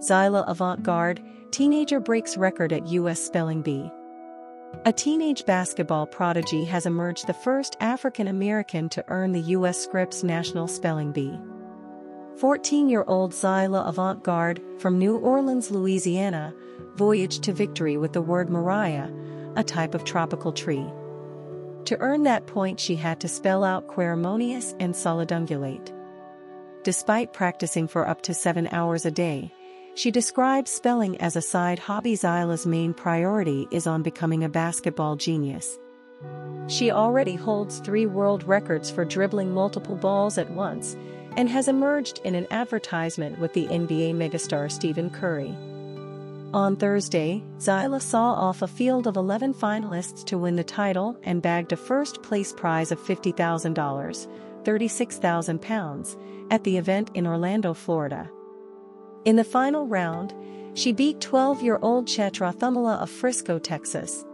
Zaila Avant-Garde, teenager breaks record at U.S. Spelling Bee. A teenage basketball prodigy has emerged the first African American to earn the U.S. Scripps National Spelling Bee. 14-year-old Zaila Avant-Garde, from New Orleans, Louisiana, voyaged to victory with the word Murraya, a type of tropical tree. To earn that point she had to spell out querimonious and solidungulate. Despite practicing for up to seven hours a day, she describes spelling as a side hobby Zaila's main priority is on becoming a basketball genius. She already holds three world records for dribbling multiple balls at once and has emerged in an advertisement with the NBA megastar Stephen Curry. On Thursday, Zaila saw off a field of 11 finalists to win the title and bagged a first place prize of $50,000, 36,000 pounds, at the event in Orlando, Florida. In the final round, she beat 12-year-old Chaitra Thummala of Frisco, Texas.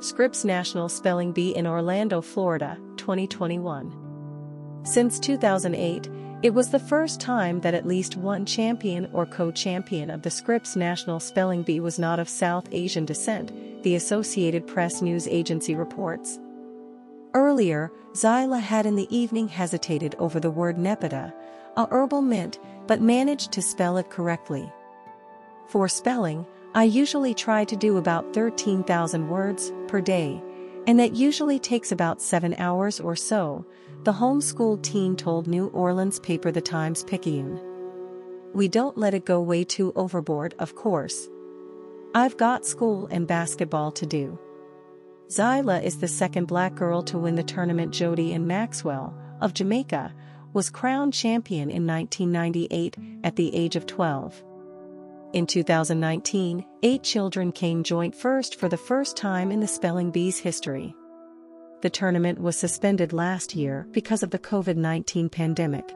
Scripps National Spelling Bee in Orlando, Florida, 2021. Since 2008, it was the first time that at least one champion or co-champion of the Scripps National Spelling Bee was not of South Asian descent, the Associated Press news agency reports. Earlier, Zaila had in the evening hesitated over the word nepeta, a herbal mint, but managed to spell it correctly. For spelling, I usually try to do about 13,000 words per day, and that usually takes about 7 hours or so, the homeschooled teen told New Orleans paper The Times Picayune. We don't let it go way too overboard, of course. I've got school and basketball to do. Zaila is the second black girl to win the tournament Jody-Anne Maxwell, of Jamaica, was crowned champion in 1998 at the age of 12. In 2019, eight children came joint first for the first time in the Spelling Bee's history. The tournament was suspended last year because of the COVID 19 pandemic.